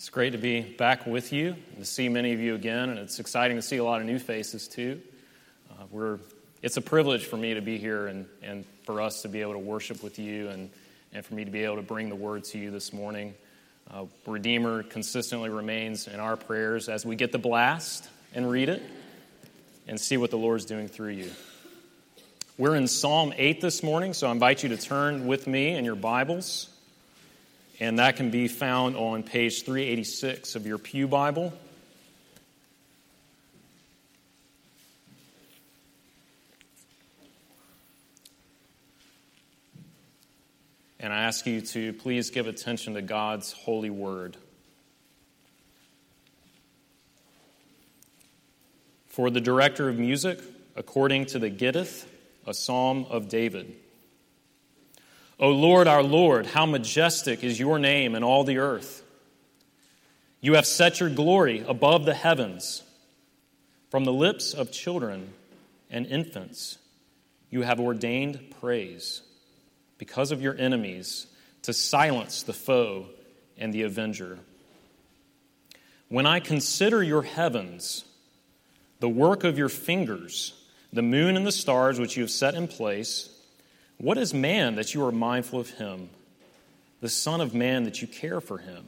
It's great to be back with you and to see many of you again, and it's exciting to see a lot of new faces too. Uh, we're, it's a privilege for me to be here and, and for us to be able to worship with you and, and for me to be able to bring the word to you this morning. Uh, Redeemer consistently remains in our prayers as we get the blast and read it and see what the Lord's doing through you. We're in Psalm 8 this morning, so I invite you to turn with me in your Bibles and that can be found on page 386 of your Pew Bible. And I ask you to please give attention to God's holy word. For the director of music, according to the Gittith, a psalm of David. O Lord, our Lord, how majestic is your name in all the earth. You have set your glory above the heavens. From the lips of children and infants, you have ordained praise because of your enemies to silence the foe and the avenger. When I consider your heavens, the work of your fingers, the moon and the stars which you have set in place, what is man that you are mindful of him, the Son of Man that you care for him?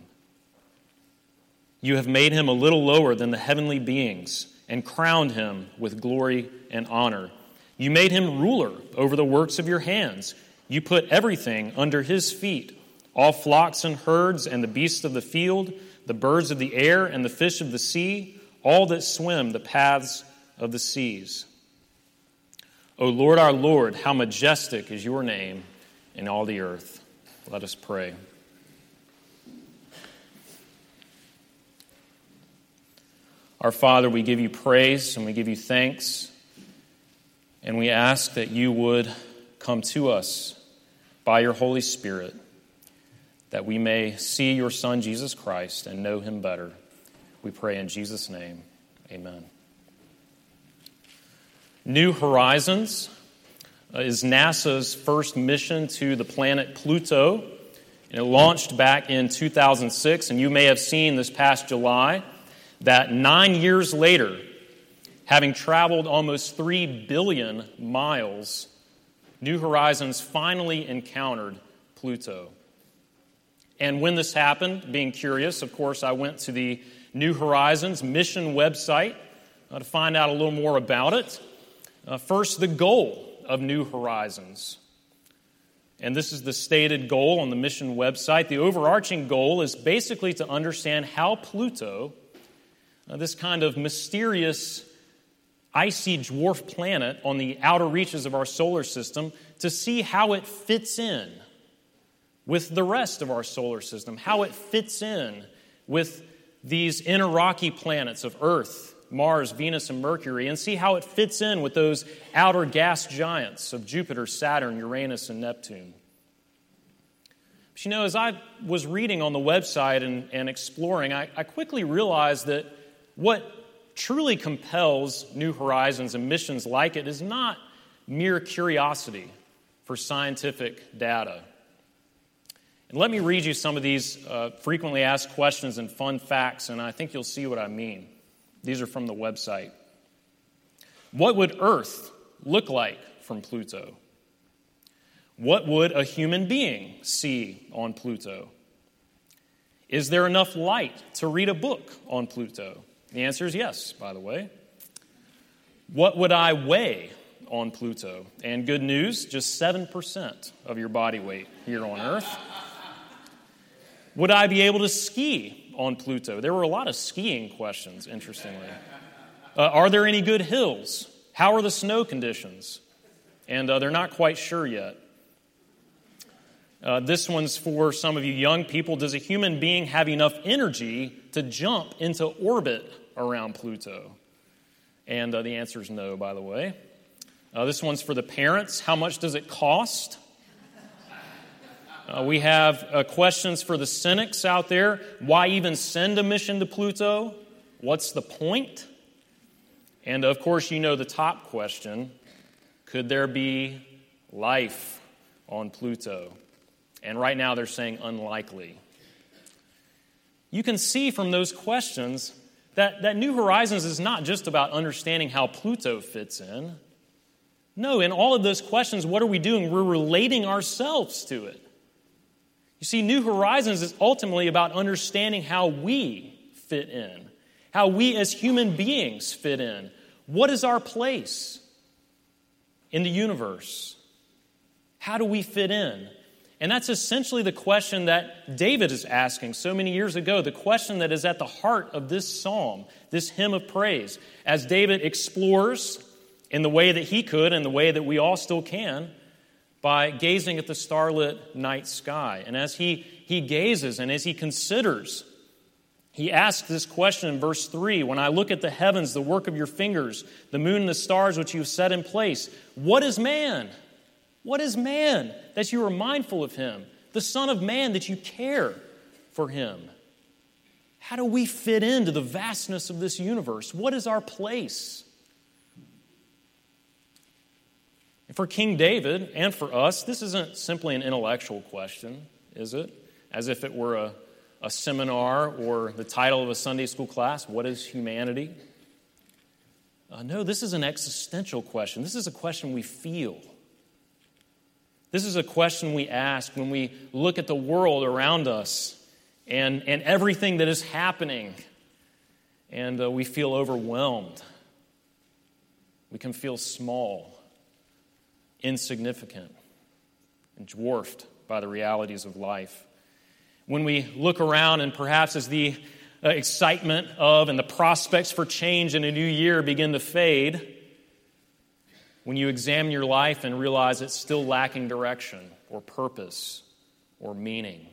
You have made him a little lower than the heavenly beings and crowned him with glory and honor. You made him ruler over the works of your hands. You put everything under his feet all flocks and herds, and the beasts of the field, the birds of the air, and the fish of the sea, all that swim the paths of the seas. O Lord our Lord, how majestic is your name in all the earth. Let us pray. Our Father, we give you praise and we give you thanks, and we ask that you would come to us by your Holy Spirit, that we may see your Son, Jesus Christ, and know him better. We pray in Jesus' name. Amen. New Horizons uh, is NASA's first mission to the planet Pluto. And it launched back in 2006, and you may have seen this past July that nine years later, having traveled almost 3 billion miles, New Horizons finally encountered Pluto. And when this happened, being curious, of course, I went to the New Horizons mission website uh, to find out a little more about it. Uh, first, the goal of New Horizons. And this is the stated goal on the mission website. The overarching goal is basically to understand how Pluto, uh, this kind of mysterious icy dwarf planet on the outer reaches of our solar system, to see how it fits in with the rest of our solar system, how it fits in with these inner rocky planets of Earth Mars, Venus, and Mercury and see how it fits in with those outer gas giants of Jupiter, Saturn, Uranus, and Neptune. But you know, as I was reading on the website and, and exploring, I, I quickly realized that what truly compels New Horizons and missions like it is not mere curiosity for scientific data. And let me read you some of these uh, frequently asked questions and fun facts, and I think you'll see what I mean. These are from the website. What would Earth look like from Pluto? What would a human being see on Pluto? Is there enough light to read a book on Pluto? The answer is yes, by the way. What would I weigh on Pluto? And good news, just 7% of your body weight here on Earth. Would I be able to ski on Pluto? There were a lot of skiing questions, interestingly. Uh, are there any good hills? How are the snow conditions? And uh, they're not quite sure yet. Uh, this one's for some of you young people. Does a human being have enough energy to jump into orbit around Pluto? And uh, the answer is no, by the way. Uh, this one's for the parents. How much does it cost? Uh, we have uh, questions for the cynics out there. Why even send a mission to Pluto? What's the point? And of course, you know the top question could there be life on Pluto? And right now they're saying unlikely. you can see from those questions that, that New Horizons is not just about understanding how Pluto fits in. No, in all of those questions, what are we doing? We're relating ourselves to it. You see, New Horizons is ultimately about understanding how we fit in, how we as human beings fit in. What is our place in the universe? How do we fit in? And that's essentially the question that David is asking so many years ago, the question that is at the heart of this psalm, this hymn of praise. As David explores in the way that he could and the way that we all still can by gazing at the starlit night sky. And as he, he gazes and as he considers, he asks this question in verse 3 When I look at the heavens, the work of your fingers, the moon and the stars which you have set in place, what is man? What is man that you are mindful of him? The Son of Man that you care for him? How do we fit into the vastness of this universe? What is our place? And for King David and for us, this isn't simply an intellectual question, is it? As if it were a, a seminar or the title of a Sunday school class What is humanity? Uh, no, this is an existential question. This is a question we feel. This is a question we ask when we look at the world around us and, and everything that is happening, and uh, we feel overwhelmed. We can feel small, insignificant, and dwarfed by the realities of life. When we look around, and perhaps as the uh, excitement of and the prospects for change in a new year begin to fade, when you examine your life and realize it's still lacking direction or purpose or meaning?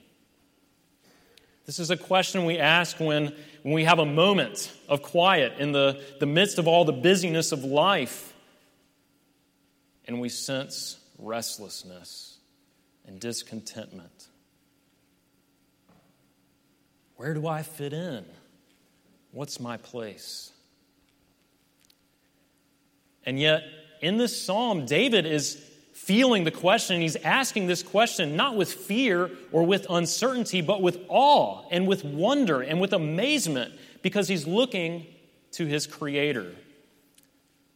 This is a question we ask when, when we have a moment of quiet in the, the midst of all the busyness of life and we sense restlessness and discontentment. Where do I fit in? What's my place? And yet, in this psalm, David is feeling the question. He's asking this question not with fear or with uncertainty, but with awe and with wonder and with amazement because he's looking to his Creator.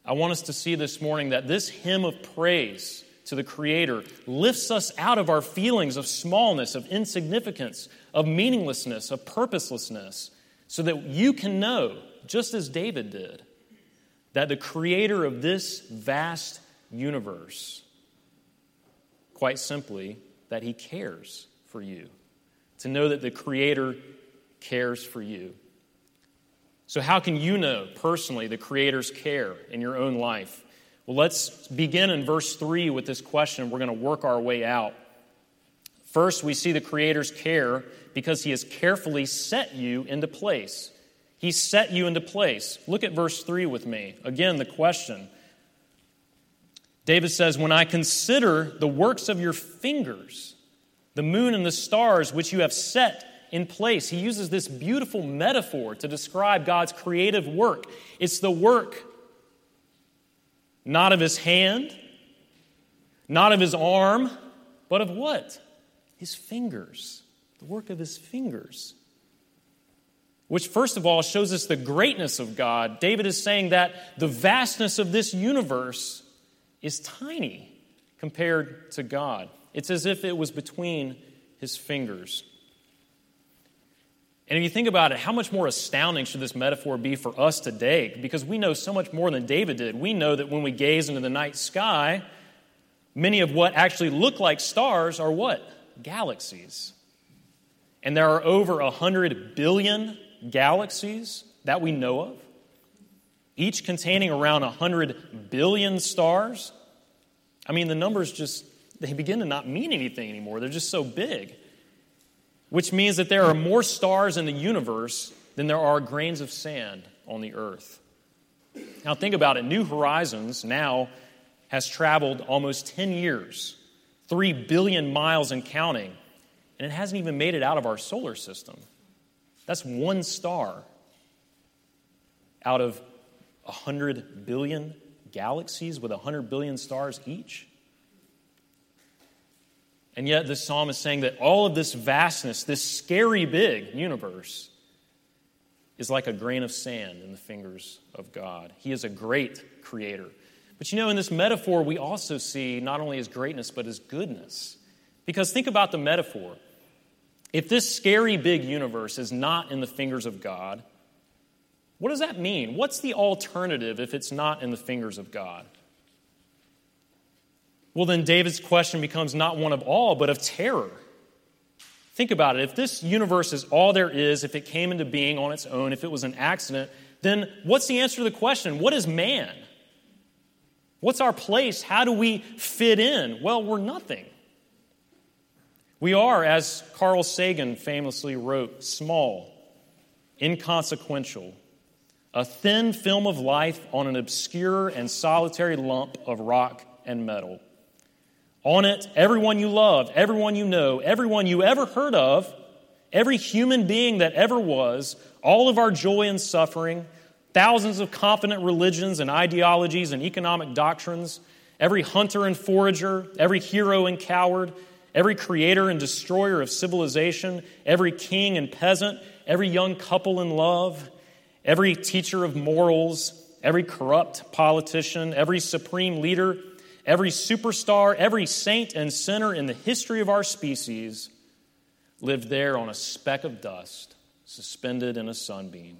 I want us to see this morning that this hymn of praise to the Creator lifts us out of our feelings of smallness, of insignificance, of meaninglessness, of purposelessness, so that you can know, just as David did, that the creator of this vast universe, quite simply, that he cares for you. To know that the creator cares for you. So, how can you know personally the creator's care in your own life? Well, let's begin in verse 3 with this question. We're going to work our way out. First, we see the Creator's care because He has carefully set you into place. He set you into place. Look at verse 3 with me. Again, the question. David says, When I consider the works of your fingers, the moon and the stars which you have set in place, he uses this beautiful metaphor to describe God's creative work. It's the work not of his hand, not of his arm, but of what? His fingers. The work of his fingers which first of all shows us the greatness of God. David is saying that the vastness of this universe is tiny compared to God. It's as if it was between his fingers. And if you think about it, how much more astounding should this metaphor be for us today? Because we know so much more than David did. We know that when we gaze into the night sky, many of what actually look like stars are what? Galaxies. And there are over a 100 billion galaxies that we know of, each containing around 100 billion stars. I mean, the numbers just, they begin to not mean anything anymore. They're just so big. Which means that there are more stars in the universe than there are grains of sand on the earth. Now, think about it. New Horizons now has traveled almost 10 years, 3 billion miles and counting, and it hasn't even made it out of our solar system. That's one star out of 100 billion galaxies with 100 billion stars each. And yet, this psalm is saying that all of this vastness, this scary big universe, is like a grain of sand in the fingers of God. He is a great creator. But you know, in this metaphor, we also see not only his greatness, but his goodness. Because think about the metaphor. If this scary big universe is not in the fingers of God, what does that mean? What's the alternative if it's not in the fingers of God? Well, then David's question becomes not one of awe, but of terror. Think about it. If this universe is all there is, if it came into being on its own, if it was an accident, then what's the answer to the question? What is man? What's our place? How do we fit in? Well, we're nothing. We are, as Carl Sagan famously wrote, small, inconsequential, a thin film of life on an obscure and solitary lump of rock and metal. On it, everyone you love, everyone you know, everyone you ever heard of, every human being that ever was, all of our joy and suffering, thousands of confident religions and ideologies and economic doctrines, every hunter and forager, every hero and coward, every creator and destroyer of civilization, every king and peasant, every young couple in love, every teacher of morals, every corrupt politician, every supreme leader, every superstar, every saint and sinner in the history of our species lived there on a speck of dust suspended in a sunbeam,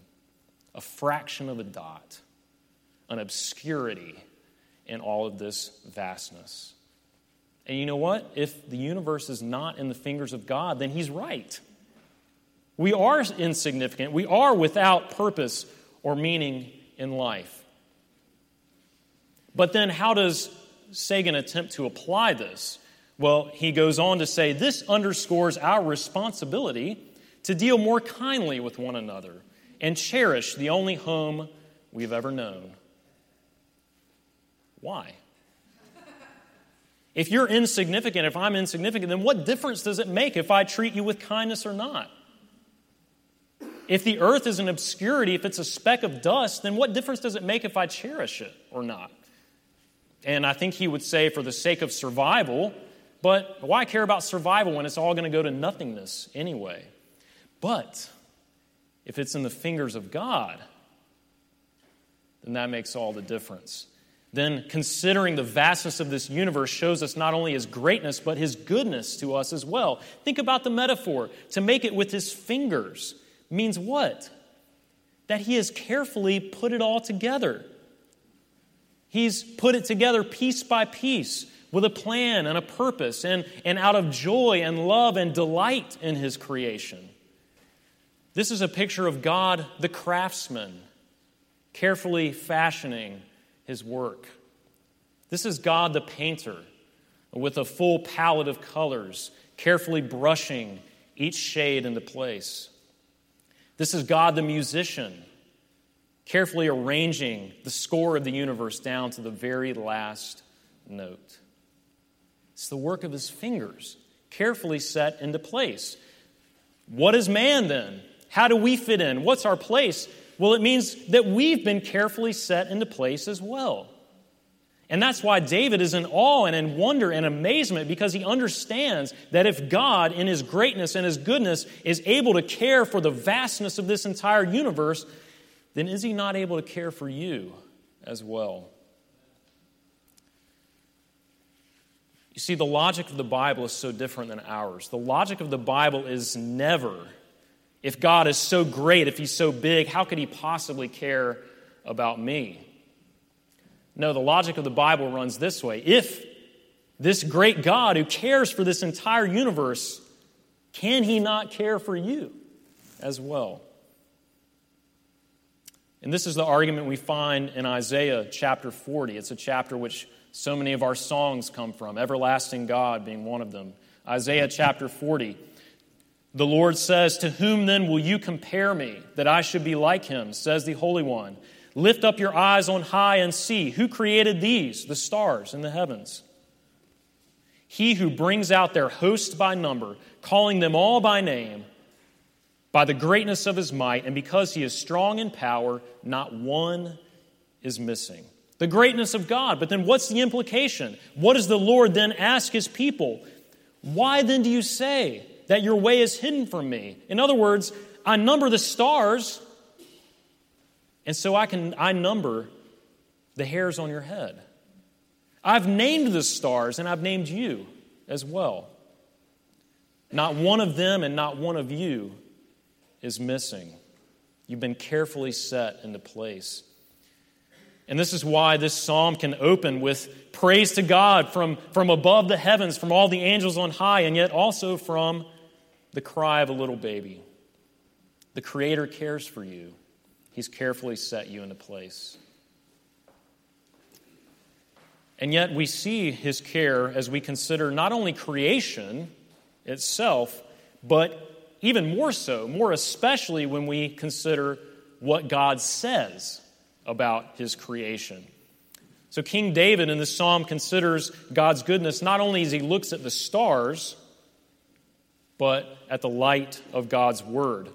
a fraction of a dot, an obscurity in all of this vastness. And you know what? If the universe is not in the fingers of God, then He's right. We are insignificant. We are without purpose or meaning in life. But then, how does Sagan attempt to apply this? Well, he goes on to say this underscores our responsibility to deal more kindly with one another and cherish the only home we've ever known. Why? If you're insignificant, if I'm insignificant, then what difference does it make if I treat you with kindness or not? If the earth is an obscurity, if it's a speck of dust, then what difference does it make if I cherish it or not? And I think he would say, for the sake of survival, but why care about survival when it's all going to go to nothingness anyway? But if it's in the fingers of God, then that makes all the difference then considering the vastness of this universe shows us not only his greatness, but his goodness to us as well. Think about the metaphor. To make it with his fingers means what? That he has carefully put it all together. He's put it together piece by piece with a plan and a purpose and, and out of joy and love and delight in his creation. This is a picture of God, the craftsman, carefully fashioning his work. This is God the painter with a full palette of colors, carefully brushing each shade into place. This is God the musician, carefully arranging the score of the universe down to the very last note. It's the work of his fingers, carefully set into place. What is man then? How do we fit in? What's our place? Well, it means that we've been carefully set into place as well. And that's why David is in awe and in wonder and amazement because he understands that if God, in his greatness and his goodness, is able to care for the vastness of this entire universe, then is he not able to care for you as well? You see, the logic of the Bible is so different than ours. The logic of the Bible is never if God is so great, if He's so big, how could He possibly care about me? No, the logic of the Bible runs this way. If this great God who cares for this entire universe, can He not care for you as well? And this is the argument we find in Isaiah chapter 40. It's a chapter which so many of our songs come from, Everlasting God being one of them. Isaiah chapter 40. The Lord says, To whom then will you compare me, that I should be like him? says the Holy One. Lift up your eyes on high and see who created these, the stars in the heavens. He who brings out their host by number, calling them all by name, by the greatness of his might, and because he is strong in power, not one is missing. The greatness of God. But then what's the implication? What does the Lord then ask his people? Why then do you say, that your way is hidden from me. In other words, I number the stars, And so I can I number the hairs on your head. I've named the stars and I've named you as well. Not one of them and not one of you is missing. You've been carefully set into place. And this is why this psalm can open with praise to God from, from above the heavens, from all the angels on high, and yet also from the cry of a little baby. The Creator cares for you, He's carefully set you into place. And yet we see His care as we consider not only creation itself, but even more so, more especially when we consider what God says about his creation. So, King David in this psalm considers God's goodness not only as he looks at the stars, but at the light of God's word.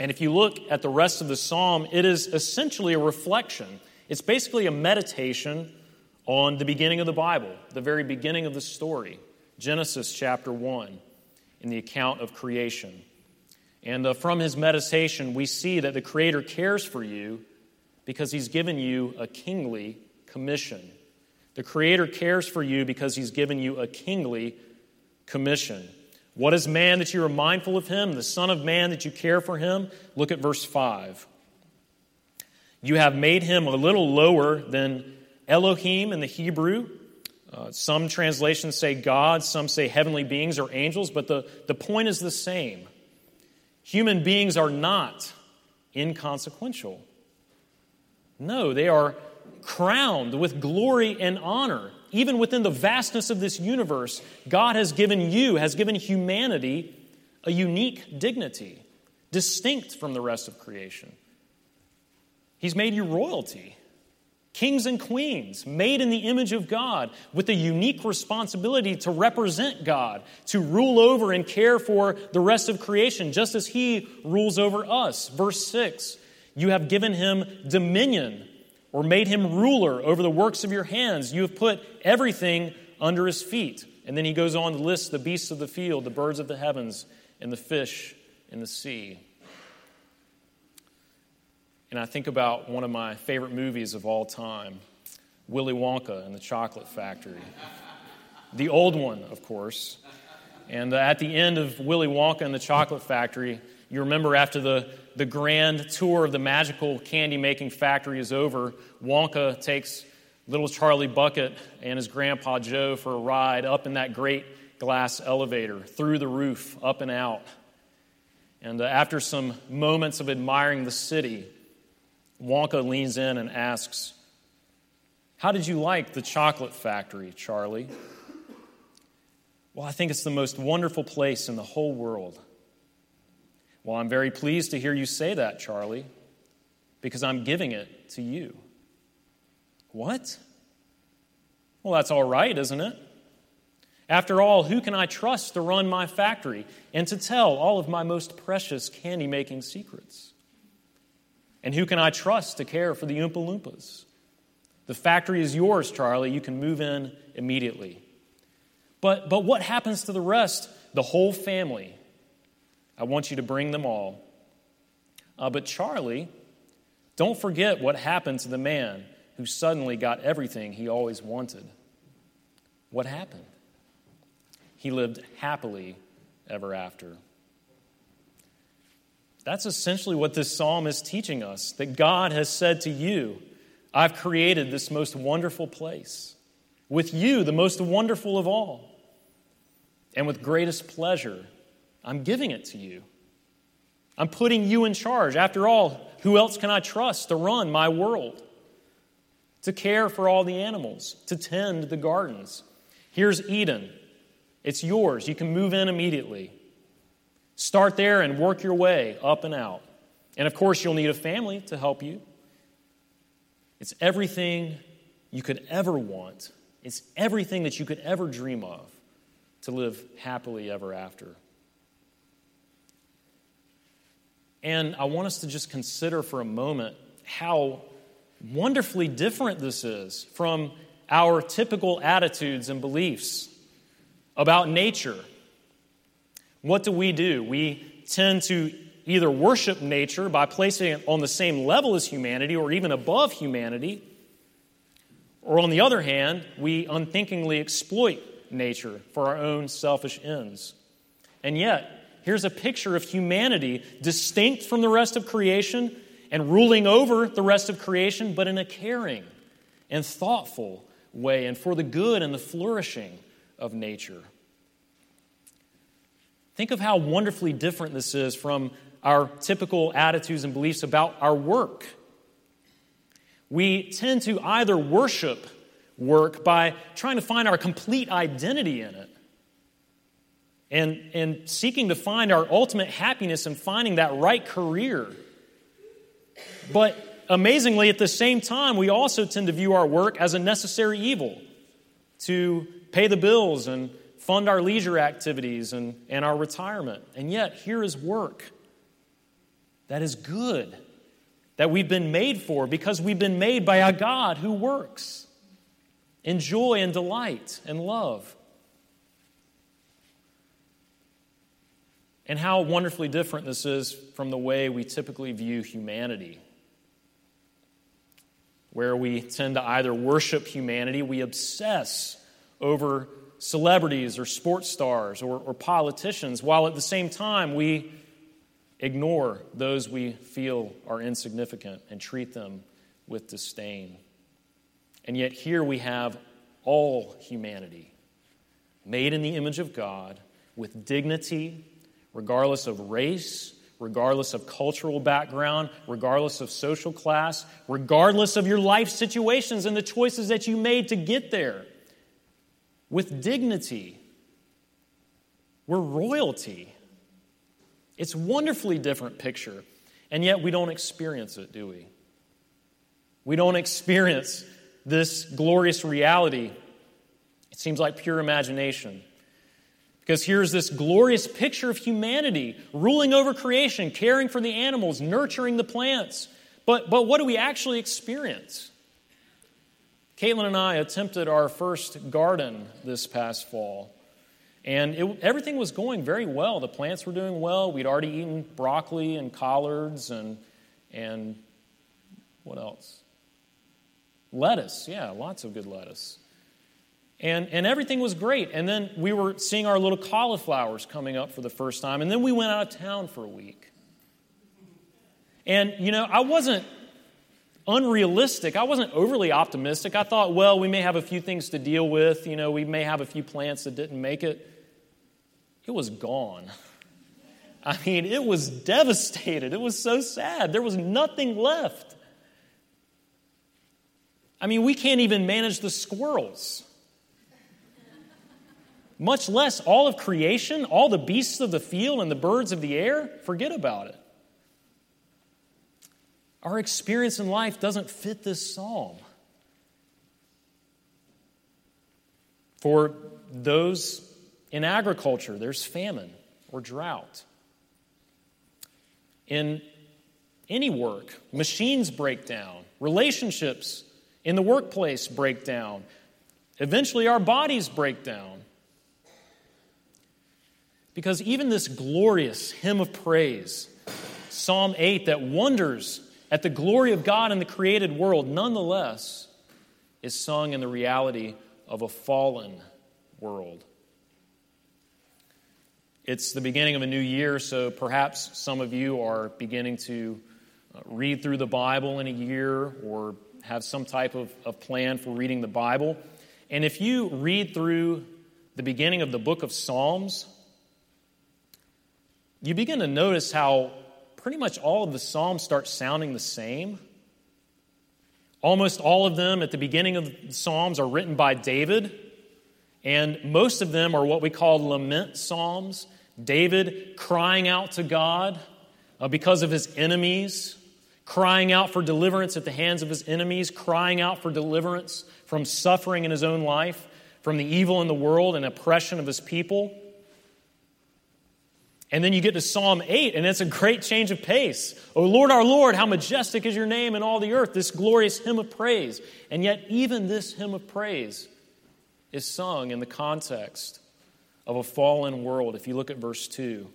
And if you look at the rest of the psalm, it is essentially a reflection. It's basically a meditation on the beginning of the Bible, the very beginning of the story, Genesis chapter 1, in the account of creation. And uh, from his meditation, we see that the Creator cares for you because he's given you a kingly commission. The Creator cares for you because he's given you a kingly commission. What is man that you are mindful of him? The Son of Man that you care for him? Look at verse 5. You have made him a little lower than Elohim in the Hebrew. Uh, some translations say God, some say heavenly beings or angels, but the, the point is the same. Human beings are not inconsequential. No, they are crowned with glory and honor. Even within the vastness of this universe, God has given you, has given humanity a unique dignity, distinct from the rest of creation. He's made you royalty, kings and queens, made in the image of God, with a unique responsibility to represent God, to rule over and care for the rest of creation, just as He rules over us. Verse 6 you have given him dominion or made him ruler over the works of your hands. You have put everything under his feet. And then he goes on to list the beasts of the field, the birds of the heavens, and the fish in the sea. And I think about one of my favorite movies of all time Willy Wonka and the Chocolate Factory. The old one, of course. And uh, at the end of Willy Wonka and the Chocolate Factory, you remember after the, the grand tour of the magical candy making factory is over, Wonka takes little Charlie Bucket and his grandpa Joe for a ride up in that great glass elevator, through the roof, up and out. And uh, after some moments of admiring the city, Wonka leans in and asks, How did you like the chocolate factory, Charlie? Well, I think it's the most wonderful place in the whole world. Well, I'm very pleased to hear you say that, Charlie, because I'm giving it to you. What? Well, that's all right, isn't it? After all, who can I trust to run my factory and to tell all of my most precious candy making secrets? And who can I trust to care for the Oompa Loompas? The factory is yours, Charlie. You can move in immediately. But, but what happens to the rest? The whole family I want you to bring them all. Uh, but Charlie, don't forget what happened to the man who suddenly got everything he always wanted. What happened? He lived happily ever after. That's essentially what this psalm is teaching us that God has said to you, I've created this most wonderful place. With you, the most wonderful of all. And with greatest pleasure, I'm giving it to you. I'm putting you in charge. After all, who else can I trust to run my world? To care for all the animals, to tend the gardens. Here's Eden. It's yours. You can move in immediately. Start there and work your way up and out. And of course, you'll need a family to help you. It's everything you could ever want, it's everything that you could ever dream of to live happily ever after. And I want us to just consider for a moment how wonderfully different this is from our typical attitudes and beliefs about nature. What do we do? We tend to either worship nature by placing it on the same level as humanity or even above humanity, or on the other hand, we unthinkingly exploit nature for our own selfish ends. And yet, here's a picture of humanity distinct from the rest of creation and ruling over the rest of creation, but in a caring and thoughtful way and for the good and the flourishing of nature. Think of how wonderfully different this is from our typical attitudes and beliefs about our work. We tend to either worship work by trying to find our complete identity in it and, and seeking to find our ultimate happiness and finding that right career. But amazingly, at the same time, we also tend to view our work as a necessary evil to pay the bills and fund our leisure activities and, and our retirement. And yet, here is work that is good, that we've been made for because we've been made by a God who works in joy and delight and love. And how wonderfully different this is from the way we typically view humanity, where we tend to either worship humanity, we obsess over celebrities or sports stars or, or politicians, while at the same time we ignore those we feel are insignificant and treat them with disdain. And yet, here we have all humanity made in the image of God with dignity, regardless of race, regardless of cultural background, regardless of social class, regardless of your life situations and the choices that you made to get there. With dignity, we're royalty. It's wonderfully different picture, and yet we don't experience it, do we? We don't experience this glorious reality. It seems like pure imagination. Because here's this glorious picture of humanity ruling over creation, caring for the animals, nurturing the plants. But, but what do we actually experience? Caitlin and I attempted our first garden this past fall. And it, everything was going very well. The plants were doing well. We'd already eaten broccoli and collards and, and what else? Lettuce. Yeah, lots of good lettuce. And, and everything was great. And then we were seeing our little cauliflowers coming up for the first time. And then we went out of town for a week. And, you know, I wasn't unrealistic. I wasn't overly optimistic. I thought, well, we may have a few things to deal with. You know, we may have a few plants that didn't make it it was gone. I mean, it was devastated. It was so sad. There was nothing left. I mean, we can't even manage the squirrels, much less all of creation, all the beasts of the field and the birds of the air. Forget about it. Our experience in life doesn't fit this psalm. For those in agriculture, there's famine or drought. In any work, machines break down, relationships in the workplace break down. Eventually, our bodies break down. Because even this glorious hymn of praise, Psalm 8, that wonders at the glory of God in the created world, nonetheless is sung in the reality of a fallen world. It's the beginning of a new year, so perhaps some of you are beginning to uh, read through the Bible in a year or have some type of, of plan for reading the Bible. And if you read through the beginning of the book of Psalms, you begin to notice how pretty much all of the Psalms start sounding the same. Almost all of them at the beginning of the Psalms are written by David, and most of them are what we call lament Psalms. David crying out to God uh, because of his enemies, crying out for deliverance at the hands of his enemies, crying out for deliverance from suffering in his own life, from the evil in the world and oppression of his people. And then you get to Psalm 8, and it's a great change of pace. Oh Lord, our Lord, how majestic is your name in all the earth, this glorious hymn of praise. And yet, even this hymn of praise is sung in the context of a fallen world, if you look at verse 2.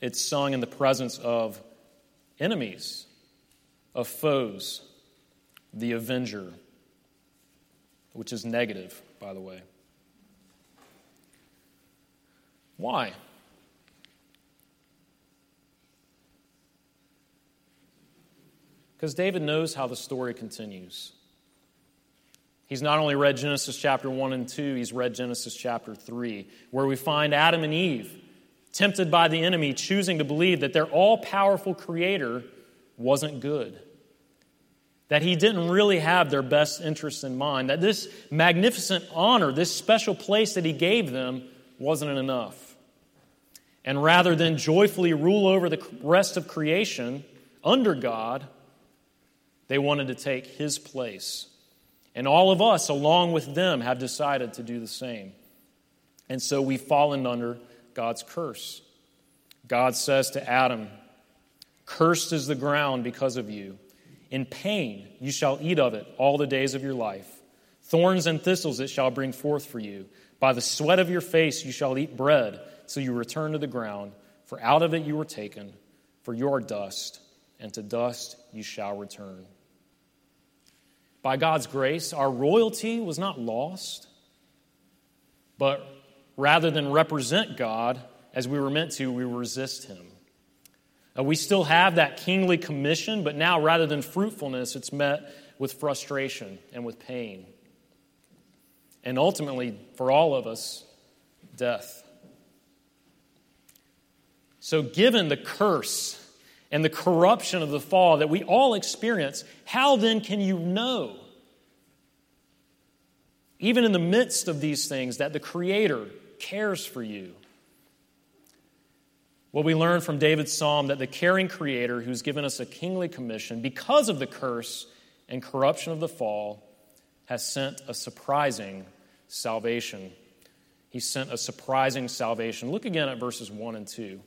it's sung in the presence of enemies, of foes, the avenger, which is negative, by the way. Why? Because David knows how the story continues. He's not only read Genesis chapter 1 and 2, he's read Genesis chapter 3, where we find Adam and Eve tempted by the enemy, choosing to believe that their all powerful creator wasn't good. That he didn't really have their best interests in mind. That this magnificent honor, this special place that he gave them, wasn't enough. And rather than joyfully rule over the rest of creation under God, they wanted to take his place. And all of us, along with them, have decided to do the same. And so we've fallen under God's curse. God says to Adam, Cursed is the ground because of you. In pain you shall eat of it all the days of your life. Thorns and thistles it shall bring forth for you. By the sweat of your face you shall eat bread, till you return to the ground. For out of it you were taken, for you are dust, and to dust you shall return. By God's grace, our royalty was not lost, but rather than represent God as we were meant to, we resist Him. Uh, we still have that kingly commission, but now rather than fruitfulness, it's met with frustration and with pain. And ultimately, for all of us, death. So, given the curse and the corruption of the fall that we all experience, how then can you know, even in the midst of these things, that the Creator cares for you? Well, we learn from David's psalm that the caring Creator, who's given us a kingly commission because of the curse and corruption of the fall, has sent a surprising salvation. He sent a surprising salvation. Look again at verses 1 and 2.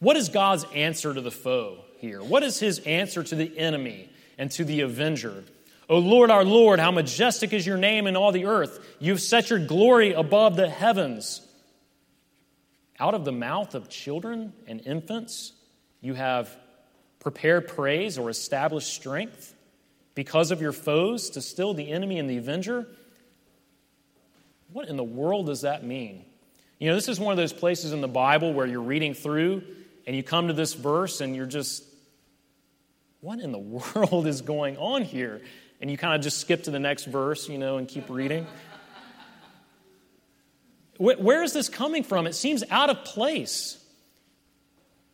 What is God's answer to the foe here? What is his answer to the enemy and to the avenger? O Lord, our Lord, how majestic is your name in all the earth. You've set your glory above the heavens. Out of the mouth of children and infants, you have prepared praise or established strength because of your foes to still the enemy and the avenger. What in the world does that mean? You know, this is one of those places in the Bible where you're reading through and you come to this verse and you're just, what in the world is going on here? And you kind of just skip to the next verse, you know, and keep reading. Where is this coming from? It seems out of place.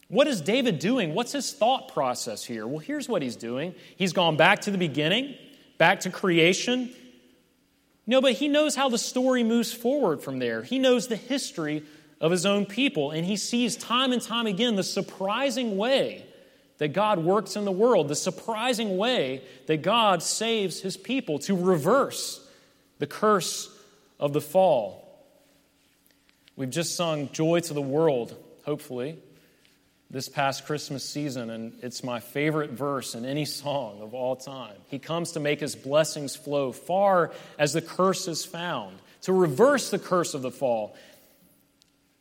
What is David doing? What's his thought process here? Well, here's what he's doing. He's gone back to the beginning, back to creation. No, but he knows how the story moves forward from there. He knows the history of his own people. And he sees time and time again the surprising way that God works in the world, the surprising way that God saves his people to reverse the curse of the fall. We've just sung Joy to the World, hopefully, this past Christmas season, and it's my favorite verse in any song of all time. He comes to make his blessings flow far as the curse is found, to reverse the curse of the fall,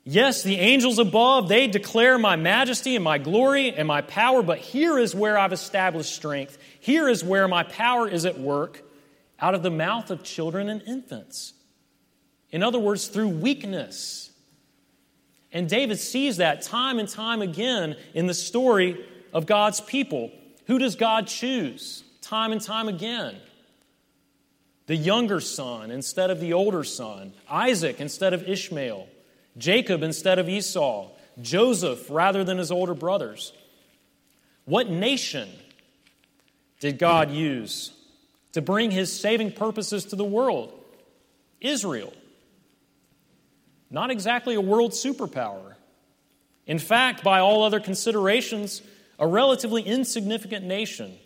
Yes, the angels above, they declare my majesty and my glory and my power, but here is where I've established strength. Here is where my power is at work out of the mouth of children and infants. In other words, through weakness. And David sees that time and time again in the story of God's people. Who does God choose? Time and time again. The younger son instead of the older son, Isaac instead of Ishmael. Jacob instead of Esau, Joseph rather than his older brothers. What nation did God use to bring his saving purposes to the world? Israel. Not exactly a world superpower. In fact, by all other considerations, a relatively insignificant nation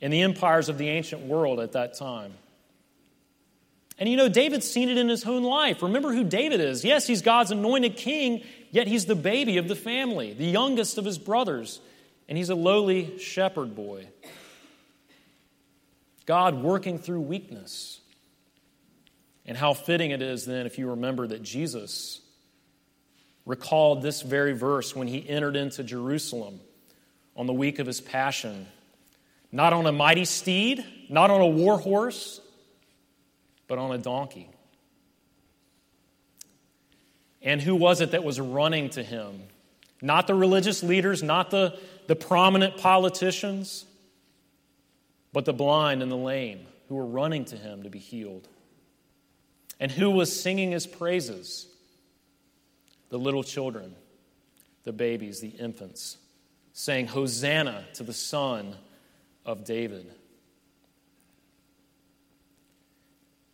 in the empires of the ancient world at that time. And you know, David's seen it in his own life. Remember who David is. Yes, he's God's anointed king, yet he's the baby of the family, the youngest of his brothers, and he's a lowly shepherd boy. God working through weakness. And how fitting it is then if you remember that Jesus recalled this very verse when he entered into Jerusalem on the week of his passion. Not on a mighty steed, not on a war horse, but on a donkey. And who was it that was running to him? Not the religious leaders, not the, the prominent politicians, but the blind and the lame who were running to him to be healed. And who was singing his praises? The little children, the babies, the infants, saying, Hosanna to the Son of David.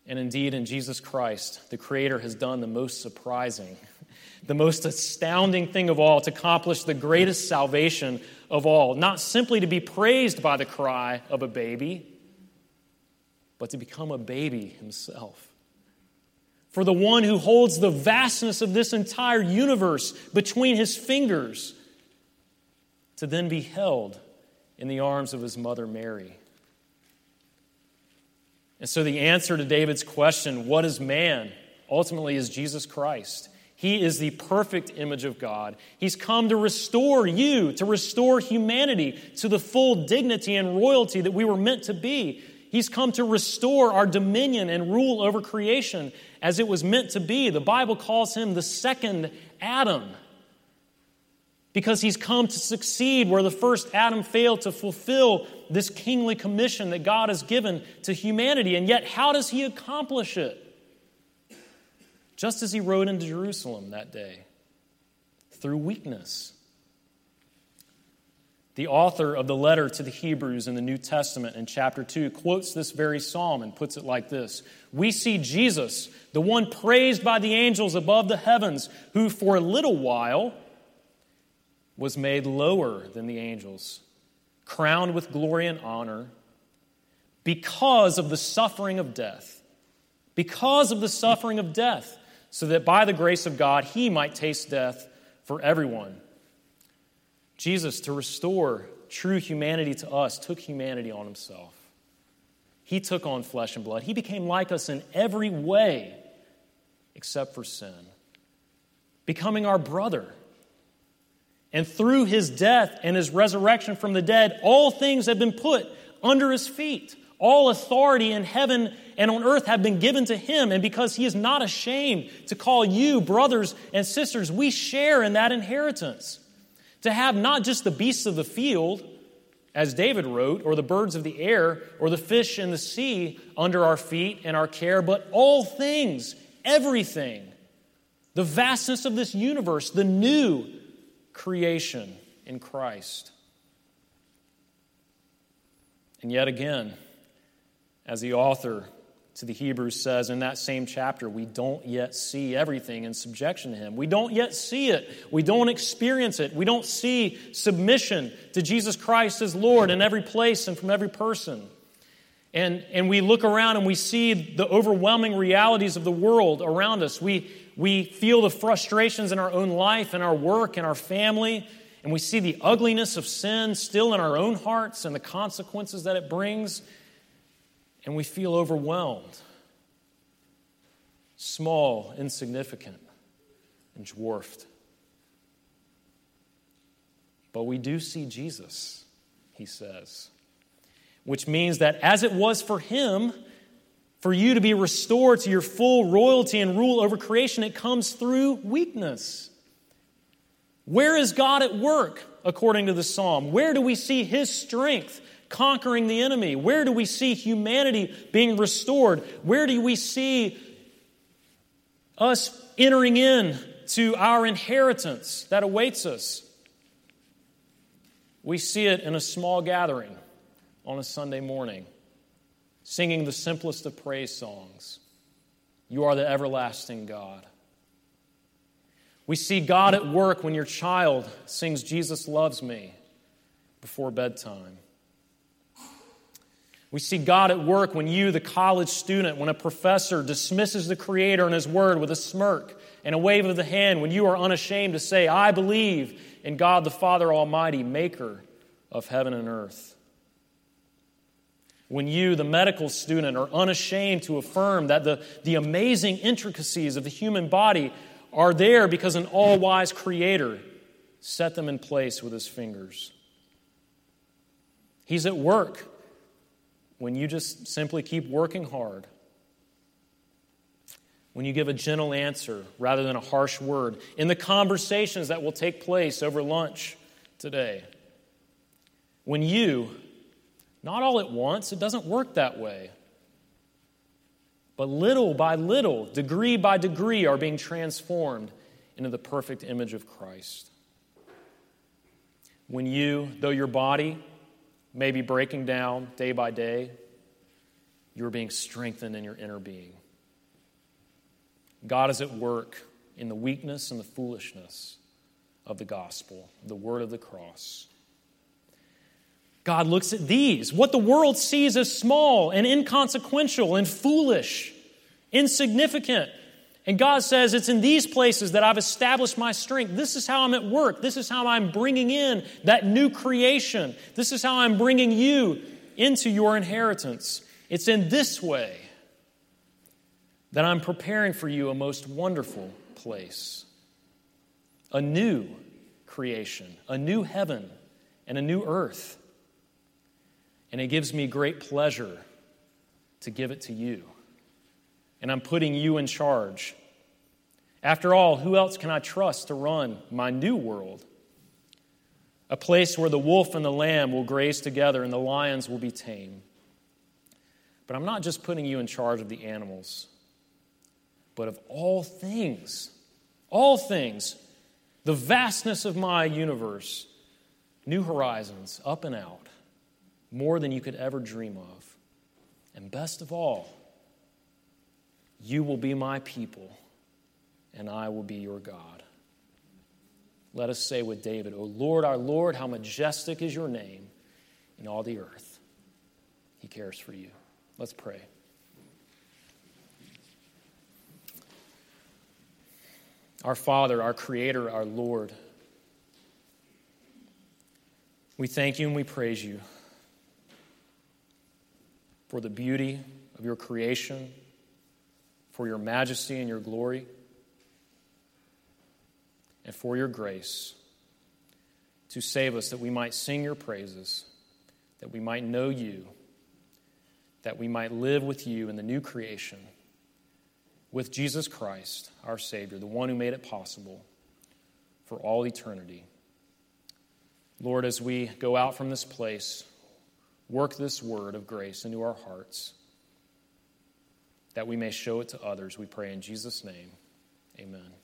And indeed, in Jesus Christ, the Creator has done the most surprising, the most astounding thing of all to accomplish the greatest salvation of all. Not simply to be praised by the cry of a baby, but to become a baby himself. For the one who holds the vastness of this entire universe between his fingers, to then be held in the arms of his mother Mary. And so, the answer to David's question, what is man? ultimately is Jesus Christ. He is the perfect image of God. He's come to restore you, to restore humanity to the full dignity and royalty that we were meant to be. He's come to restore our dominion and rule over creation as it was meant to be. The Bible calls him the second Adam because he's come to succeed where the first Adam failed to fulfill this kingly commission that God has given to humanity. And yet, how does he accomplish it? Just as he rode into Jerusalem that day through weakness. The author of the letter to the Hebrews in the New Testament in chapter 2 quotes this very psalm and puts it like this We see Jesus, the one praised by the angels above the heavens, who for a little while was made lower than the angels, crowned with glory and honor because of the suffering of death. Because of the suffering of death, so that by the grace of God he might taste death for everyone. Jesus, to restore true humanity to us, took humanity on himself. He took on flesh and blood. He became like us in every way except for sin, becoming our brother and through his death and his resurrection from the dead, all things have been put under his feet. All authority in heaven and on earth have been given to him. And because he is not ashamed to call you brothers and sisters, we share in that inheritance. To have not just the beasts of the field, as David wrote, or the birds of the air, or the fish in the sea under our feet and our care, but all things, everything, the vastness of this universe, the new creation in Christ. And yet again, as the author to the Hebrews says in that same chapter, we don't yet see everything in subjection to Him. We don't yet see it. We don't experience it. We don't see submission to Jesus Christ as Lord in every place and from every person. And, and we look around and we see the overwhelming realities of the world around us. We, we feel the frustrations in our own life and our work and our family, and we see the ugliness of sin still in our own hearts and the consequences that it brings, and we feel overwhelmed, small, insignificant, and dwarfed. But we do see Jesus, he says, which means that as it was for him, for you to be restored to your full royalty and rule over creation, it comes through weakness. Where is God at work, according to the psalm? Where do we see his strength conquering the enemy? Where do we see humanity being restored? Where do we see us entering in to our inheritance that awaits us? We see it in a small gathering on a Sunday morning singing the simplest of praise songs You are the everlasting God. We see God at work when your child sings Jesus Loves Me before bedtime. We see God at work when you, the college student, when a professor dismisses the Creator and His Word with a smirk and a wave of the hand, when you are unashamed to say, I believe in God the Father Almighty, maker of heaven and earth. When you, the medical student, are unashamed to affirm that the, the amazing intricacies of the human body are there because an all wise creator set them in place with his fingers. He's at work when you just simply keep working hard. When you give a gentle answer rather than a harsh word. In the conversations that will take place over lunch today. When you, not all at once, it doesn't work that way. But little by little, degree by degree, are being transformed into the perfect image of Christ. When you, though your body may be breaking down day by day, you're being strengthened in your inner being. God is at work in the weakness and the foolishness of the gospel, the word of the cross. God looks at these, what the world sees as small and inconsequential and foolish, insignificant. And God says, It's in these places that I've established my strength. This is how I'm at work. This is how I'm bringing in that new creation. This is how I'm bringing you into your inheritance. It's in this way that I'm preparing for you a most wonderful place, a new creation, a new heaven, and a new earth. And it gives me great pleasure to give it to you. And I'm putting you in charge. After all, who else can I trust to run my new world? A place where the wolf and the lamb will graze together and the lions will be tame. But I'm not just putting you in charge of the animals, but of all things. All things. The vastness of my universe. New horizons, up and out. More than you could ever dream of. And best of all, you will be my people, and I will be your God. Let us say with David, O Lord, our Lord, how majestic is your name in all the earth. He cares for you. Let's pray. Our Father, our Creator, our Lord, we thank you and we praise you for the beauty of your creation, for your majesty and your glory, and for your grace to save us that we might sing your praises, that we might know you that we might live with you in the new creation, with Jesus Christ, our Savior, the one who made it possible for all eternity. Lord, as we go out from this place, work this word of grace into our hearts, that we may show it to others. We pray in Jesus' name. Amen.